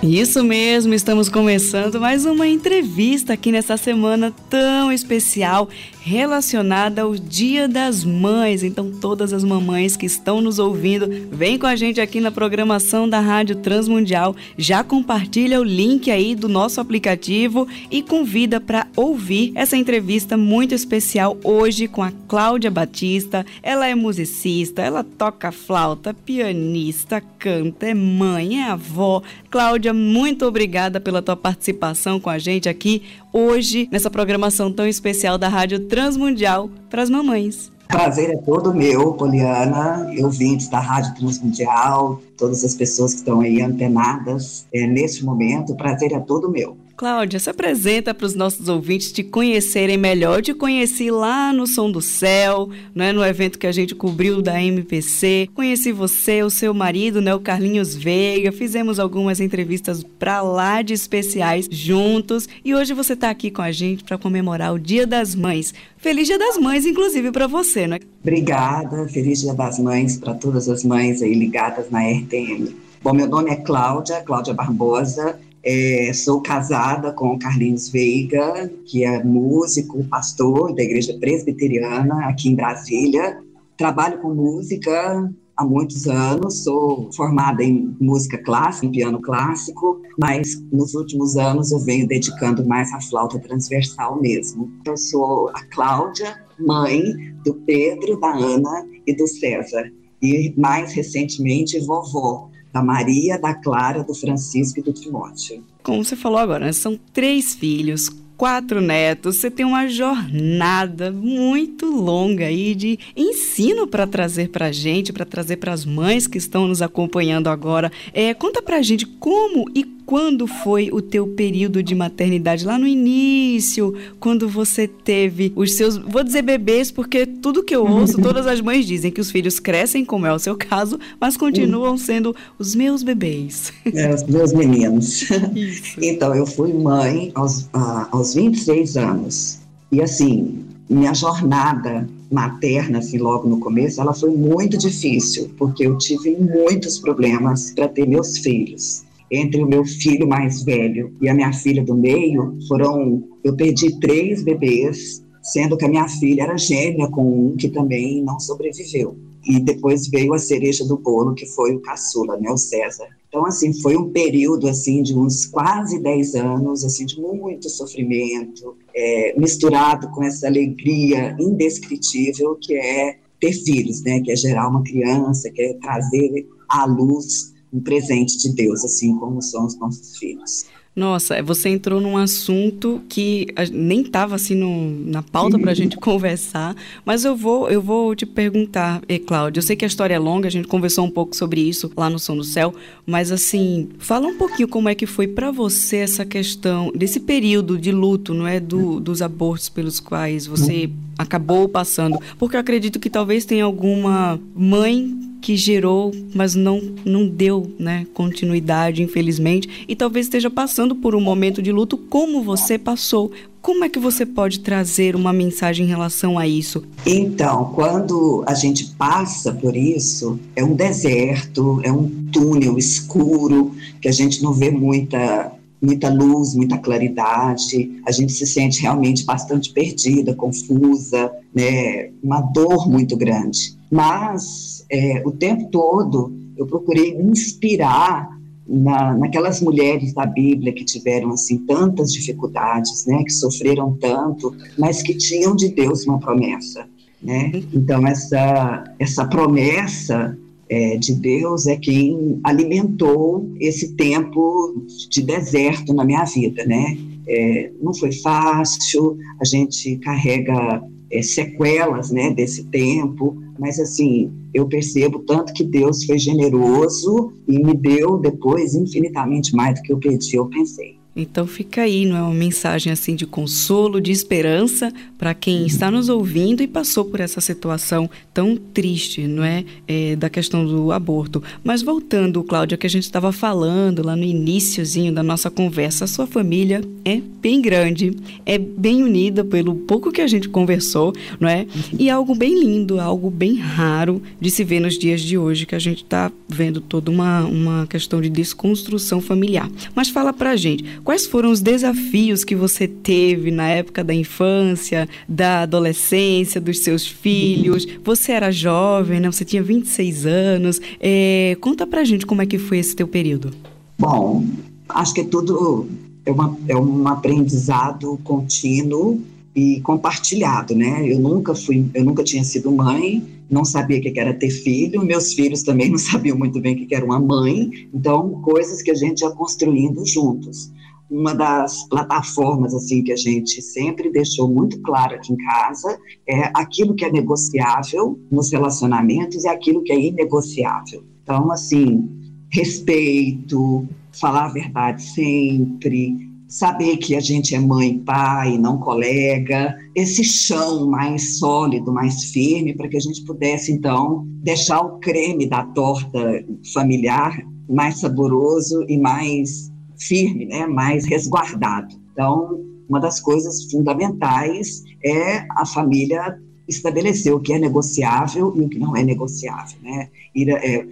Isso mesmo, estamos começando mais uma entrevista aqui nessa semana tão especial relacionada ao Dia das Mães. Então, todas as mamães que estão nos ouvindo, vem com a gente aqui na programação da Rádio Transmundial. Já compartilha o link aí do nosso aplicativo e convida para ouvir essa entrevista muito especial hoje com a Cláudia Batista. Ela é musicista, ela toca flauta, pianista, canta, é mãe, é avó. Cláudia, muito obrigada pela tua participação com a gente aqui hoje nessa programação tão especial da Rádio Transmundial para as mamães. Prazer é todo meu, Poliana, ouvintes da Rádio Transmundial, todas as pessoas que estão aí antenadas é, neste momento, prazer é todo meu. Cláudia, se apresenta para os nossos ouvintes te conhecerem melhor. Eu te conheci lá no Som do Céu, né, no evento que a gente cobriu da MPC. Conheci você, o seu marido, né, o Carlinhos Veiga. Fizemos algumas entrevistas para lá de especiais juntos. E hoje você está aqui com a gente para comemorar o Dia das Mães. Feliz Dia das Mães, inclusive, para você, né? Obrigada. Feliz Dia das Mães para todas as mães aí ligadas na RTM. Bom, meu nome é Cláudia, Cláudia Barbosa. É, sou casada com o Carlinhos Veiga, que é músico, pastor da Igreja Presbiteriana aqui em Brasília. Trabalho com música há muitos anos, sou formada em música clássica, em piano clássico, mas nos últimos anos eu venho dedicando mais à flauta transversal mesmo. Eu sou a Cláudia, mãe do Pedro, da Ana e do César, e mais recentemente vovó da Maria, da Clara, do Francisco e do Timóteo. Como você falou agora, né? são três filhos, quatro netos, você tem uma jornada muito longa aí de ensino para trazer para a gente, para trazer para as mães que estão nos acompanhando agora. É, conta para a gente como e quando foi o teu período de maternidade lá no início, quando você teve os seus, vou dizer bebês, porque tudo que eu ouço, todas as mães dizem que os filhos crescem, como é o seu caso, mas continuam sendo os meus bebês. É, os meus meninos. Isso. Então, eu fui mãe aos, uh, aos 26 anos. E assim, minha jornada materna, assim, logo no começo, ela foi muito difícil, porque eu tive muitos problemas para ter meus filhos entre o meu filho mais velho e a minha filha do meio, foram. Eu perdi três bebês, sendo que a minha filha era gêmea com um que também não sobreviveu. E depois veio a cereja do bolo, que foi o caçula, né, o César. Então, assim, foi um período, assim, de uns quase 10 anos, assim, de muito sofrimento, é, misturado com essa alegria indescritível que é ter filhos, né, que é gerar uma criança, que é trazer à luz um presente de Deus, assim como são os nossos filhos. Nossa, você entrou num assunto que nem estava assim no, na pauta para a gente conversar, mas eu vou, eu vou te perguntar, eh, Cláudia. Eu sei que a história é longa, a gente conversou um pouco sobre isso lá no Som do Céu, mas assim, fala um pouquinho como é que foi para você essa questão desse período de luto, não é, do, dos abortos pelos quais você acabou passando, porque eu acredito que talvez tenha alguma mãe que gerou, mas não, não deu né, continuidade, infelizmente, e talvez esteja passando por um momento de luto como você passou. Como é que você pode trazer uma mensagem em relação a isso? Então, quando a gente passa por isso, é um deserto, é um túnel escuro, que a gente não vê muita muita luz, muita claridade, a gente se sente realmente bastante perdida, confusa, né, uma dor muito grande. Mas é, o tempo todo eu procurei me inspirar na, naquelas mulheres da Bíblia que tiveram assim tantas dificuldades, né, que sofreram tanto, mas que tinham de Deus uma promessa, né? Então essa essa promessa é, de Deus é quem alimentou esse tempo de deserto na minha vida, né? É, não foi fácil, a gente carrega é, sequelas, né, desse tempo, mas assim eu percebo tanto que Deus foi generoso e me deu depois infinitamente mais do que eu pedi, eu pensei. Então fica aí, não é uma mensagem assim de consolo, de esperança para quem está nos ouvindo e passou por essa situação tão triste, não é? é da questão do aborto. Mas voltando, Cláudia, que a gente estava falando lá no iníciozinho da nossa conversa, a sua família é bem grande, é bem unida pelo pouco que a gente conversou, não é? E algo bem lindo, algo bem raro de se ver nos dias de hoje, que a gente está vendo toda uma, uma questão de desconstrução familiar. Mas fala pra gente, quais foram os desafios que você teve na época da infância, da adolescência, dos seus filhos? Você era jovem, né? Você tinha 26 anos. É, conta pra gente como é que foi esse teu período. Bom, acho que é tudo é, uma, é um aprendizado contínuo e compartilhado, né? Eu nunca fui, eu nunca tinha sido mãe, não sabia o que era ter filho, meus filhos também não sabiam muito bem o que era uma mãe, então coisas que a gente ia construindo juntos. Uma das plataformas assim que a gente sempre deixou muito claro aqui em casa é aquilo que é negociável nos relacionamentos e aquilo que é inegociável. Então, assim, respeito, falar a verdade sempre, saber que a gente é mãe e pai, não colega, esse chão mais sólido, mais firme, para que a gente pudesse, então, deixar o creme da torta familiar mais saboroso e mais firme, né? mais resguardado. Então, uma das coisas fundamentais é a família estabelecer o que é negociável e o que não é negociável, né? Ir, é,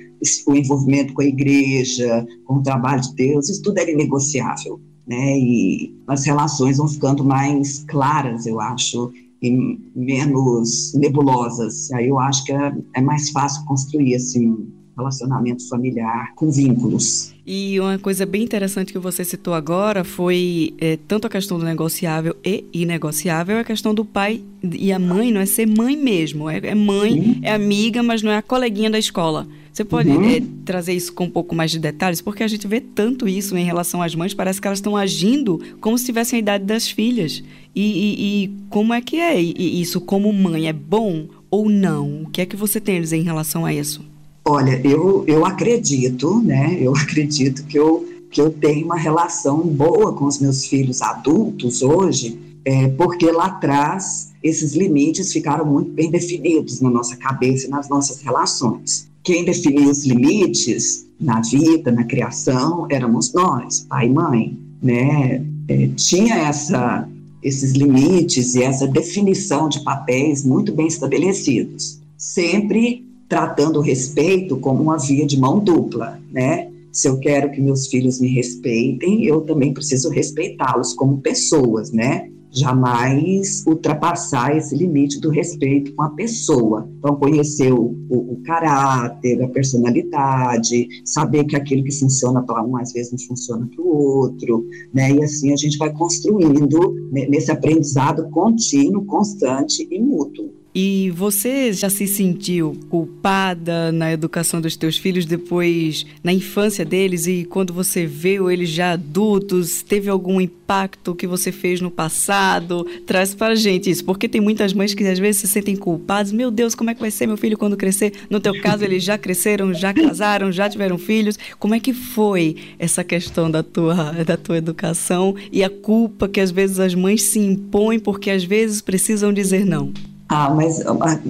o envolvimento com a igreja, com o trabalho de Deus, isso tudo é negociável né? E as relações vão ficando mais claras, eu acho, e menos nebulosas. Aí eu acho que é, é mais fácil construir assim relacionamento familiar com vínculos. E uma coisa bem interessante que você citou agora foi é, tanto a questão do negociável e inegociável, a questão do pai e a mãe, não é ser mãe mesmo, é, é mãe, Sim. é amiga, mas não é a coleguinha da escola. Você pode uhum. é, trazer isso com um pouco mais de detalhes? Porque a gente vê tanto isso em relação às mães, parece que elas estão agindo como se tivessem a idade das filhas. E, e, e como é que é isso como mãe? É bom ou não? O que é que você tem a dizer em relação a isso? Olha, eu, eu acredito, né? Eu acredito que eu, que eu tenho uma relação boa com os meus filhos adultos hoje, é, porque lá atrás esses limites ficaram muito bem definidos na nossa cabeça e nas nossas relações quem definia os limites na vida, na criação, éramos nós, pai e mãe, né? É, tinha essa, esses limites e essa definição de papéis muito bem estabelecidos, sempre tratando o respeito como uma via de mão dupla, né? Se eu quero que meus filhos me respeitem, eu também preciso respeitá-los como pessoas, né? jamais ultrapassar esse limite do respeito com a pessoa. Então, conhecer o, o, o caráter, a personalidade, saber que aquilo que funciona para um às vezes não funciona para o outro, né? E assim a gente vai construindo nesse aprendizado contínuo, constante e mútuo. E você já se sentiu culpada na educação dos teus filhos depois, na infância deles, e quando você viu eles já adultos, teve algum impacto que você fez no passado? Traz para a gente isso, porque tem muitas mães que às vezes se sentem culpadas. Meu Deus, como é que vai ser meu filho quando crescer? No teu caso, eles já cresceram, já casaram, já tiveram filhos. Como é que foi essa questão da tua, da tua educação e a culpa que às vezes as mães se impõem porque às vezes precisam dizer não? Ah, mas ah,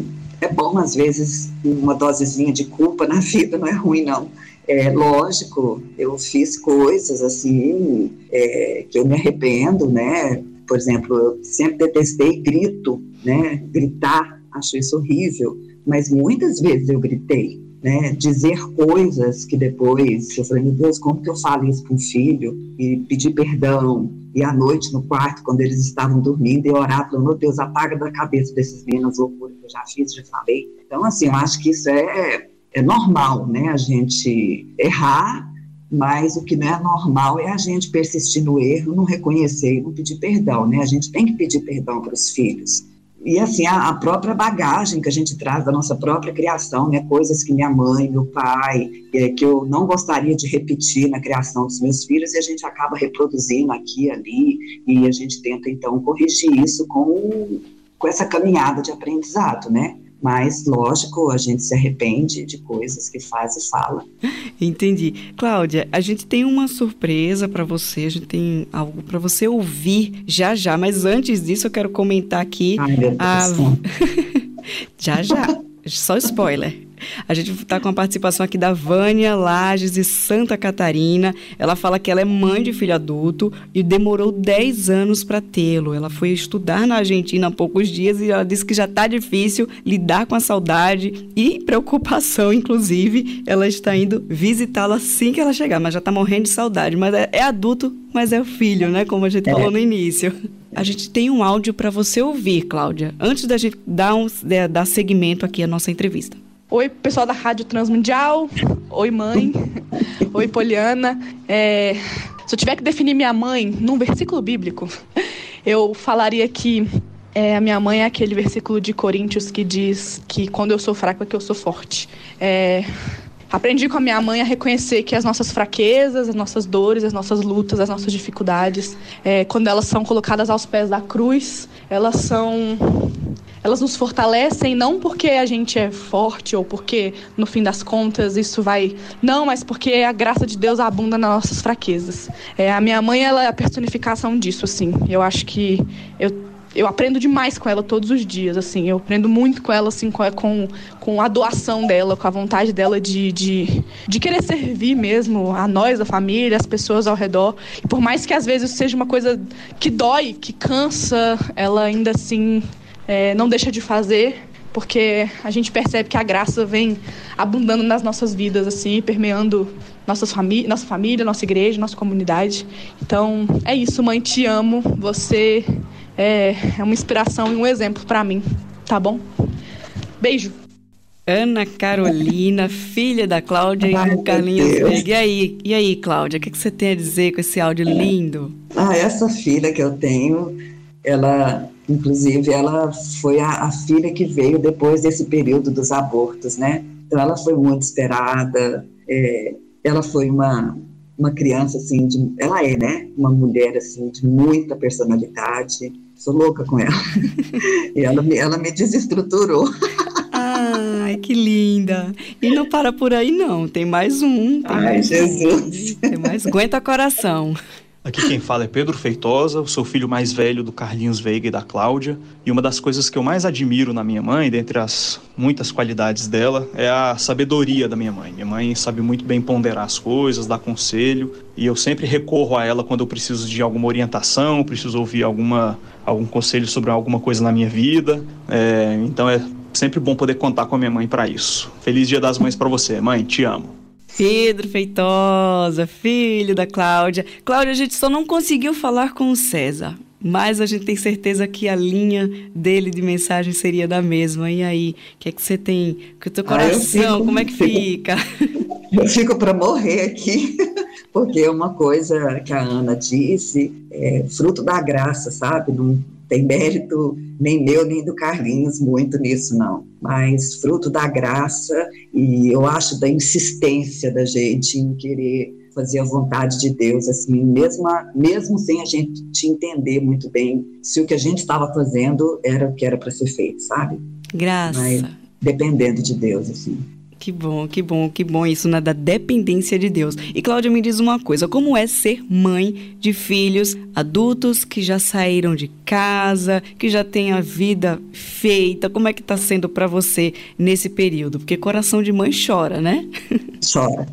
é bom às vezes uma dosezinha de culpa na vida, não é ruim não. É lógico, eu fiz coisas assim é, que eu me arrependo, né? Por exemplo, eu sempre detestei grito, né? Gritar, acho isso horrível. Mas muitas vezes eu gritei, né? Dizer coisas que depois eu falei, meu Deus, como que eu falo isso para um filho e pedir perdão, e à noite, no quarto, quando eles estavam dormindo, eu orava, falando, meu Deus, apaga da cabeça desses meninos loucura que eu já fiz, já falei. Então, assim, eu acho que isso é, é normal, né? A gente errar, mas o que não é normal é a gente persistir no erro, não reconhecer e não pedir perdão, né? A gente tem que pedir perdão para os filhos e assim a, a, própria bagagem que a gente traz da nossa própria criação, né, coisas que minha mãe, meu pai, é, que eu não gostaria de repetir na criação dos meus filhos e a gente acaba reproduzindo aqui ali e a gente tenta então corrigir isso com com essa caminhada de aprendizado, né? Mas, lógico, a gente se arrepende de coisas que faz e fala. Entendi. Cláudia, a gente tem uma surpresa para você, a gente tem algo para você ouvir já já, mas antes disso eu quero comentar aqui. Ai, meu Deus. A... já já. Só spoiler. A gente está com a participação aqui da Vânia Lages de Santa Catarina. Ela fala que ela é mãe de filho adulto e demorou 10 anos para tê-lo. Ela foi estudar na Argentina há poucos dias e ela disse que já está difícil lidar com a saudade e preocupação, inclusive. Ela está indo visitá-lo assim que ela chegar, mas já está morrendo de saudade. Mas é, é, adulto, mas é o filho, né? Como a gente é. falou no início. A gente tem um áudio para você ouvir, Cláudia, antes da gente dar, um, dar segmento aqui à nossa entrevista. Oi, pessoal da Rádio Transmundial. Oi, mãe. Oi, Poliana. É, se eu tiver que definir minha mãe num versículo bíblico, eu falaria que é, a minha mãe é aquele versículo de Coríntios que diz que quando eu sou fraco é que eu sou forte. É, aprendi com a minha mãe a reconhecer que as nossas fraquezas, as nossas dores, as nossas lutas, as nossas dificuldades, é, quando elas são colocadas aos pés da cruz, elas são elas nos fortalecem não porque a gente é forte ou porque no fim das contas isso vai, não, mas porque a graça de Deus abunda nas nossas fraquezas. É, a minha mãe ela é a personificação disso, assim. Eu acho que eu eu aprendo demais com ela todos os dias, assim. Eu aprendo muito com ela, assim, com, com a doação dela, com a vontade dela de, de, de querer servir mesmo a nós, a família, as pessoas ao redor. E por mais que às vezes seja uma coisa que dói, que cansa, ela ainda assim é, não deixa de fazer, porque a gente percebe que a graça vem abundando nas nossas vidas, assim, permeando nossas famí nossa família, nossa igreja, nossa comunidade. Então, é isso, mãe, te amo. Você é, é uma inspiração e um exemplo para mim, tá bom? Beijo. Ana Carolina, filha da Cláudia Ai, e do Carlinhos E aí, e aí, Cláudia, o que, que você tem a dizer com esse áudio lindo? Ah, essa filha que eu tenho, ela Inclusive, ela foi a, a, filha que veio depois desse período dos abortos, né? Então, ela foi muito esperada. É, ela foi uma, uma criança, assim, de, ela é, né? Uma mulher, assim, de muita personalidade. Sou louca com ela. e ela, ela me desestruturou. Ai, que linda! E não para por aí, não. Tem mais um. Tem Ai, mais Jesus! Um. Tem mais. Aguenta coração. Aqui quem fala é Pedro Feitosa, sou filho mais velho do Carlinhos Veiga e da Cláudia. E uma das coisas que eu mais admiro na minha mãe, dentre as muitas qualidades dela, é a sabedoria da minha mãe. Minha mãe sabe muito bem ponderar as coisas, dar conselho, e eu sempre recorro a ela quando eu preciso de alguma orientação, preciso ouvir alguma, algum conselho sobre alguma coisa na minha vida. É, então é sempre bom poder contar com a minha mãe para isso. Feliz Dia das Mães para você, mãe, te amo. Pedro Feitosa, filho da Cláudia. Cláudia, a gente só não conseguiu falar com o César, mas a gente tem certeza que a linha dele de mensagem seria da mesma. E aí, o que é que você tem? Que o teu coração, ah, como é que fica? Eu fico para morrer aqui, porque é uma coisa que a Ana disse, é fruto da graça, sabe? Não tem mérito nem meu nem do Carlinhos muito nisso, não. Mas fruto da graça e eu acho da insistência da gente em querer fazer a vontade de Deus, assim, mesmo, mesmo sem a gente entender muito bem se o que a gente estava fazendo era o que era para ser feito, sabe? Graça. Mas dependendo de Deus, assim. Que bom, que bom, que bom isso, né? Da dependência de Deus. E Cláudia, me diz uma coisa: como é ser mãe de filhos adultos que já saíram de casa, que já têm a vida feita? Como é que está sendo para você nesse período? Porque coração de mãe chora, né? Chora.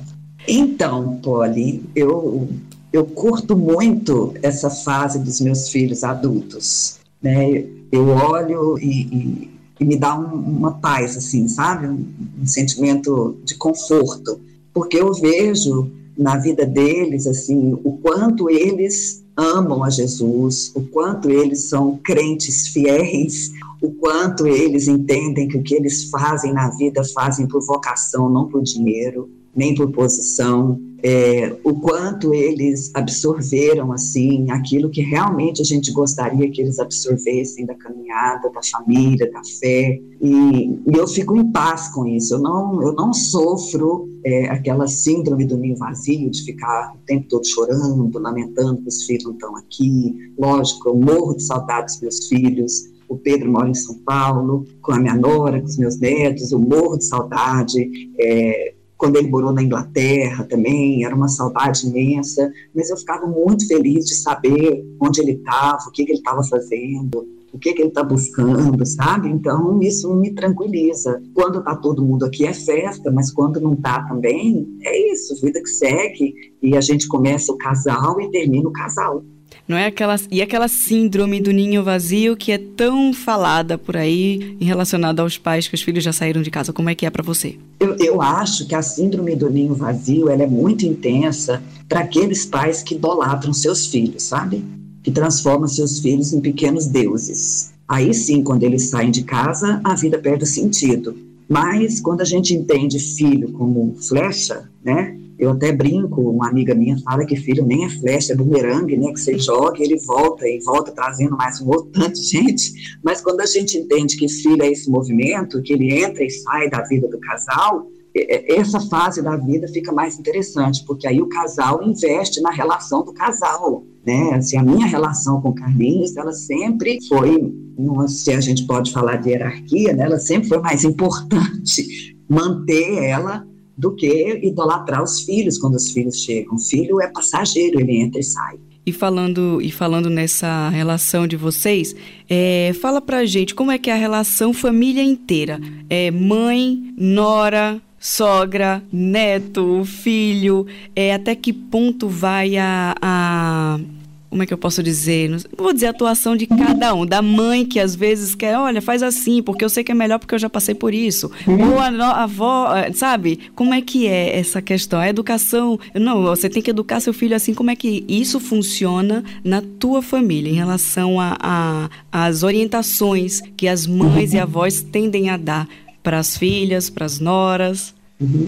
Então, Polly, eu, eu curto muito essa fase dos meus filhos adultos. Né? Eu olho e, e e me dá um, uma paz, assim, sabe? Um, um, sentimento de conforto, porque eu vejo na vida deles, assim, o quanto eles amam a Jesus, o quanto eles são crentes fiéis, o quanto eles entendem que o que eles fazem na vida fazem por vocação, não por dinheiro, nem por posição, é, o quanto eles absorveram assim aquilo que realmente a gente gostaria que eles absorvessem da caminhada, da família, da fé, e, e eu fico em paz com isso. Eu não, eu não sofro é, aquela síndrome do ninho vazio de ficar o tempo todo chorando, lamentando que os filhos não estão aqui. Lógico, eu morro de saudade dos meus filhos, o Pedro mora em São Paulo, com a minha nora, com os meus netos, eu morro de saudade. É, quando ele morou na Inglaterra também, era uma saudade imensa, mas eu ficava muito feliz de saber onde ele estava, o que, que ele estava fazendo, o que, que ele está buscando, sabe? Então, isso me tranquiliza. Quando está todo mundo aqui é festa, mas quando não está também, é isso, vida que segue. E a gente começa o casal e termina o casal. Não é aquela e aquela síndrome do ninho vazio que é tão falada por aí em relacionada aos pais que os filhos já saíram de casa. Como é que é para você? Eu, eu acho que a síndrome do ninho vazio ela é muito intensa para aqueles pais que idolatram seus filhos, sabe? que transforma seus filhos em pequenos deuses. Aí sim, quando eles saem de casa, a vida perde sentido. Mas quando a gente entende filho como flecha, né? Eu até brinco, uma amiga minha fala que filho nem é flecha, é bumerangue, né? Que você joga e ele volta e volta trazendo mais um outro tanto de gente. Mas quando a gente entende que filho é esse movimento, que ele entra e sai da vida do casal, essa fase da vida fica mais interessante, porque aí o casal investe na relação do casal né? Assim, a minha relação com Carlinhos, ela sempre foi, não se a gente pode falar de hierarquia, né? Ela sempre foi mais importante manter ela do que idolatrar os filhos quando os filhos chegam. O filho é passageiro, ele entra e sai. E falando, e falando nessa relação de vocês, é, fala pra gente como é que é a relação família inteira. É mãe, nora, sogra, neto, filho, é, até que ponto vai a, a como é que eu posso dizer? Não vou dizer a atuação de cada um, da mãe que às vezes quer, olha, faz assim, porque eu sei que é melhor porque eu já passei por isso. Ou a, a avó, eh, sabe? Como é que é essa questão? A educação, não, você tem que educar seu filho assim, como é que isso funciona na tua família em relação às orientações que as mães e avós tendem a dar para as filhas, para as noras?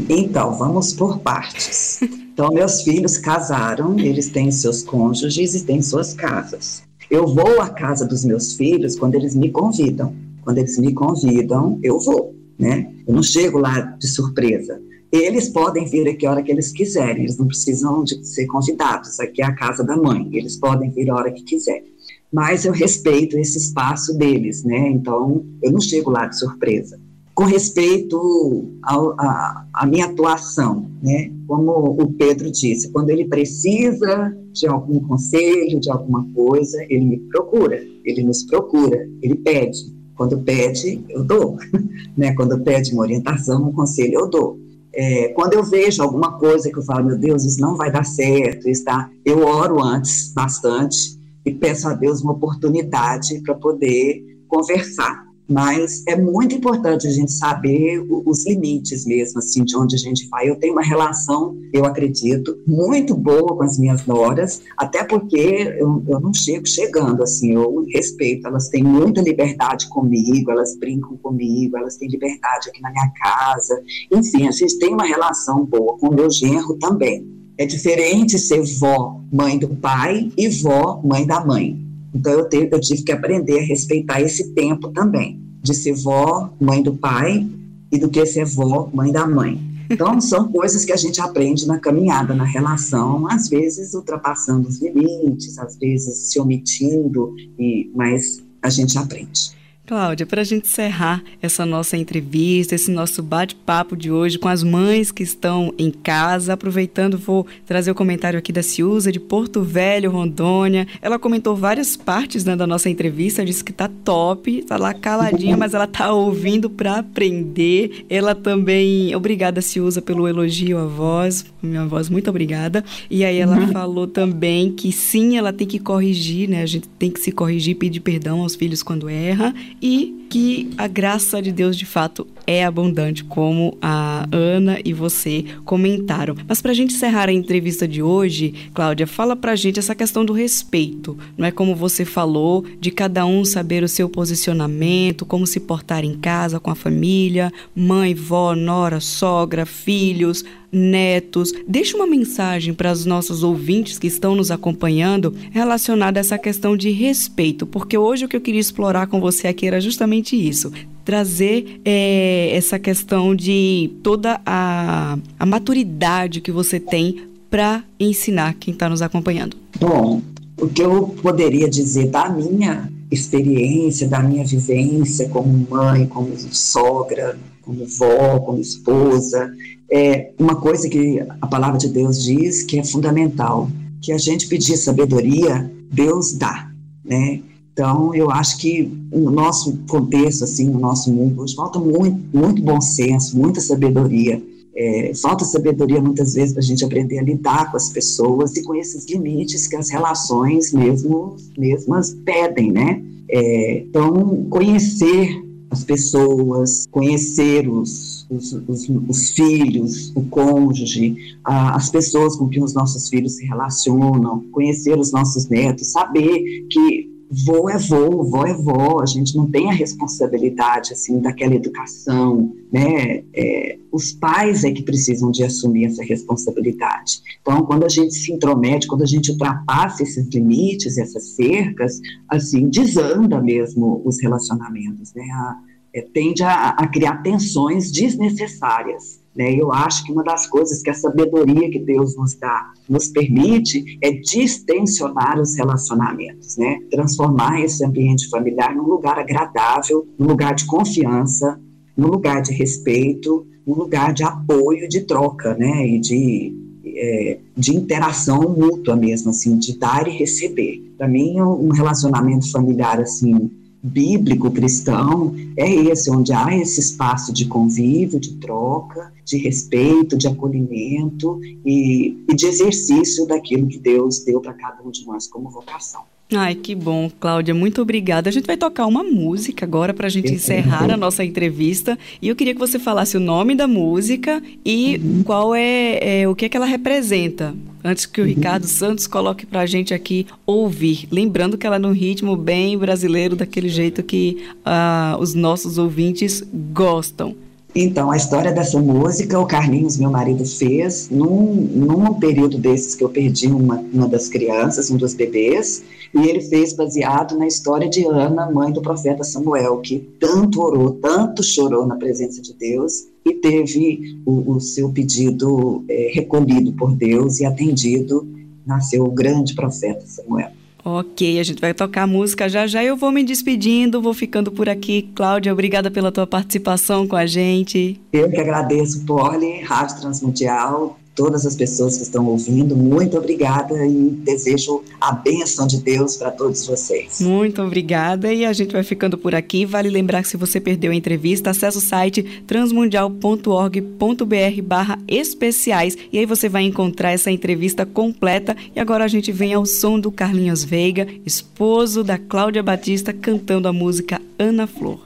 Então, vamos por partes. Então, meus filhos casaram, eles têm seus cônjuges e têm suas casas. Eu vou à casa dos meus filhos quando eles me convidam. Quando eles me convidam, eu vou, né? Eu não chego lá de surpresa. Eles podem vir aqui a hora que eles quiserem, eles não precisam de ser convidados. Aqui é a casa da mãe, eles podem vir a hora que quiserem. Mas eu respeito esse espaço deles, né? Então, eu não chego lá de surpresa com respeito à minha atuação, né? Como o Pedro disse, quando ele precisa de algum conselho, de alguma coisa, ele me procura, ele nos procura, ele pede. Quando pede, eu dou, né? Quando pede uma orientação, um conselho, eu dou. É, quando eu vejo alguma coisa que eu falo, meu Deus, isso não vai dar certo, está, eu oro antes bastante e peço a Deus uma oportunidade para poder conversar mas é muito importante a gente saber os limites mesmo, assim, de onde a gente vai. Eu tenho uma relação, eu acredito, muito boa com as minhas noras, até porque eu, eu não chego chegando, assim, eu respeito, elas têm muita liberdade comigo, elas brincam comigo, elas têm liberdade aqui na minha casa, enfim, a gente tem uma relação boa com o meu genro também. É diferente ser vó, mãe do pai, e vó, mãe da mãe. Então eu, eu tive que aprender a respeitar esse tempo também, de ser vó, mãe do pai, e do que ser vó, mãe da mãe. Então, são coisas que a gente aprende na caminhada, na relação, às vezes ultrapassando os limites, às vezes se omitindo, e, mas a gente aprende. Cláudia, para a gente encerrar essa nossa entrevista, esse nosso bate-papo de hoje com as mães que estão em casa, aproveitando, vou trazer o comentário aqui da Ciusa, de Porto Velho, Rondônia. Ela comentou várias partes né, da nossa entrevista, disse que tá top, tá lá caladinha, mas ela tá ouvindo para aprender. Ela também, obrigada, Ciusa, pelo elogio à voz, minha voz, muito obrigada. E aí ela uhum. falou também que sim, ela tem que corrigir, né? A gente tem que se corrigir, pedir perdão aos filhos quando erra e que a graça de Deus de fato é abundante, como a Ana e você comentaram. Mas para a gente encerrar a entrevista de hoje, Cláudia, fala para a gente essa questão do respeito. Não é como você falou, de cada um saber o seu posicionamento, como se portar em casa, com a família, mãe, vó, nora, sogra, filhos, netos. Deixa uma mensagem para os nossos ouvintes que estão nos acompanhando relacionada a essa questão de respeito, porque hoje o que eu queria explorar com você aqui era justamente isso trazer é, essa questão de toda a, a maturidade que você tem para ensinar quem está nos acompanhando. Bom, o que eu poderia dizer da minha experiência, da minha vivência como mãe, como sogra, como vó, como esposa, é uma coisa que a palavra de Deus diz que é fundamental, que a gente pedir sabedoria, Deus dá, né? Então, eu acho que no nosso contexto, assim, no nosso mundo, hoje falta muito, muito bom senso, muita sabedoria. É, falta sabedoria muitas vezes para a gente aprender a lidar com as pessoas e com esses limites que as relações mesmo mesmas pedem, né? É, então, conhecer as pessoas, conhecer os, os, os, os filhos, o cônjuge, a, as pessoas com quem os nossos filhos se relacionam, conhecer os nossos netos, saber que vô é vô, vó é vó, a gente não tem a responsabilidade, assim, daquela educação, né, é, os pais é que precisam de assumir essa responsabilidade. Então, quando a gente se intromete, quando a gente ultrapassa esses limites, essas cercas, assim, desanda mesmo os relacionamentos, né, a, é, tende a, a criar tensões desnecessárias. Né? Eu acho que uma das coisas que a sabedoria que Deus nos dá nos permite é distensionar os relacionamentos, né? transformar esse ambiente familiar num lugar agradável, num lugar de confiança, num lugar de respeito, num lugar de apoio, de troca, né? E de, é, de interação mútua mesmo, assim, de dar e receber. Para mim, um relacionamento familiar assim bíblico cristão é esse, onde há esse espaço de convívio, de troca, de respeito, de acolhimento e, e de exercício daquilo que Deus deu para cada um de nós como vocação. Ai, que bom, Cláudia, muito obrigada. A gente vai tocar uma música agora para a gente encerrar a nossa entrevista. E eu queria que você falasse o nome da música e uhum. qual é, é, o que é que ela representa. Antes que o. Ricardo Santos coloque para a gente aqui ouvir. Lembrando que ela é num ritmo bem brasileiro, daquele jeito que uh, os nossos ouvintes gostam. Então, a história dessa música, o Carlinhos, meu marido, fez num, num período desses que eu perdi uma, uma das crianças, um dos bebês, e ele fez baseado na história de Ana, mãe do profeta Samuel, que tanto orou, tanto chorou na presença de Deus e teve o, o seu pedido é, recolhido por Deus e atendido. Nasceu o grande profeta Samuel. Ok, a gente vai tocar a música já já. Eu vou me despedindo, vou ficando por aqui. Cláudia, obrigada pela tua participação com a gente. Eu que agradeço, Poli, Rádio Transmundial todas as pessoas que estão ouvindo. Muito obrigada e desejo a bênção de Deus para todos vocês. Muito obrigada e a gente vai ficando por aqui. Vale lembrar que se você perdeu a entrevista, acesse o site transmundial.org.br barra especiais e aí você vai encontrar essa entrevista completa. E agora a gente vem ao som do Carlinhos Veiga, esposo da Cláudia Batista, cantando a música Ana Flor.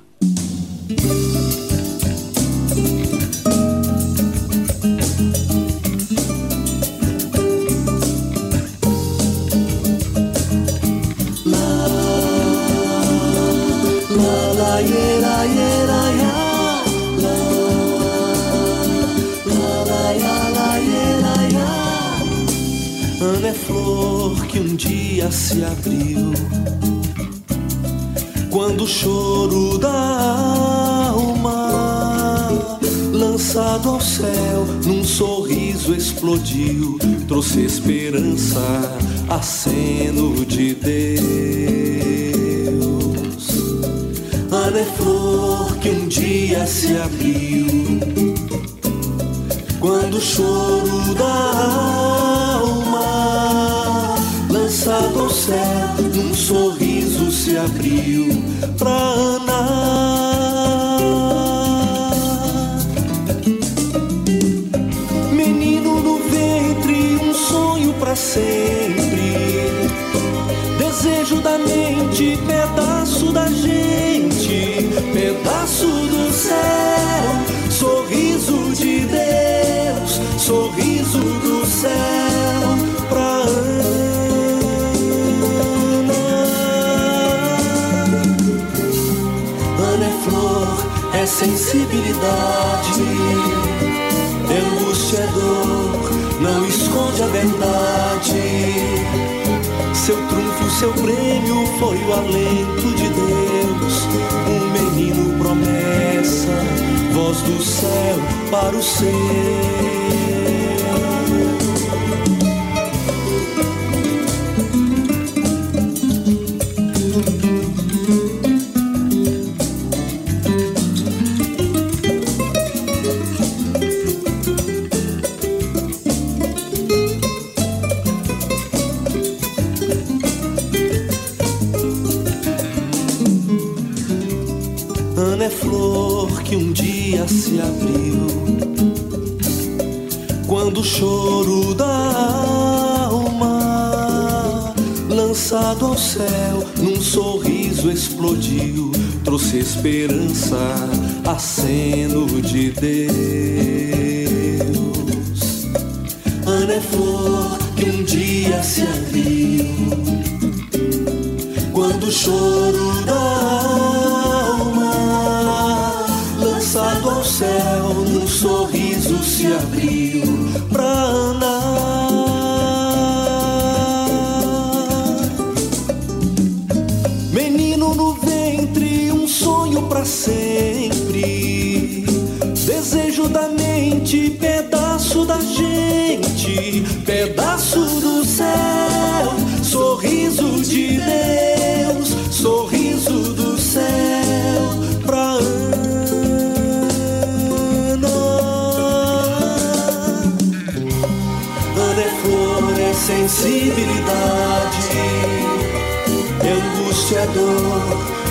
Se abriu quando o choro da alma lançado ao céu num sorriso explodiu trouxe esperança aceno de Deus Ana é flor que um dia se abriu. Quando o choro da alma, céu, sorriso se abriu pra Ana. Menino no ventre, um sonho pra sempre. Desejo da mente, pedaço da gente sensibilidade, angústia, é dor, não esconde a verdade seu trunfo, seu prêmio foi o alento de Deus. Um menino promessa, voz do céu para o céu. Que um dia se abriu. Quando o choro da alma, lançado ao céu, num sorriso explodiu, trouxe esperança, aceno de Deus. Ana é flor que um dia se abriu. Quando o choro da céu, num sorriso se abriu pra andar. Menino no ventre, um sonho pra sempre. Desejo da mente, pedaço da gente, pedaço do céu,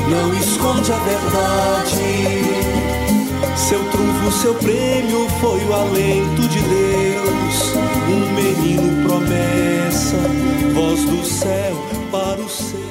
não esconde a verdade. Seu trunfo, seu prêmio foi o alento de Deus. Um menino promessa, voz do céu para o céu.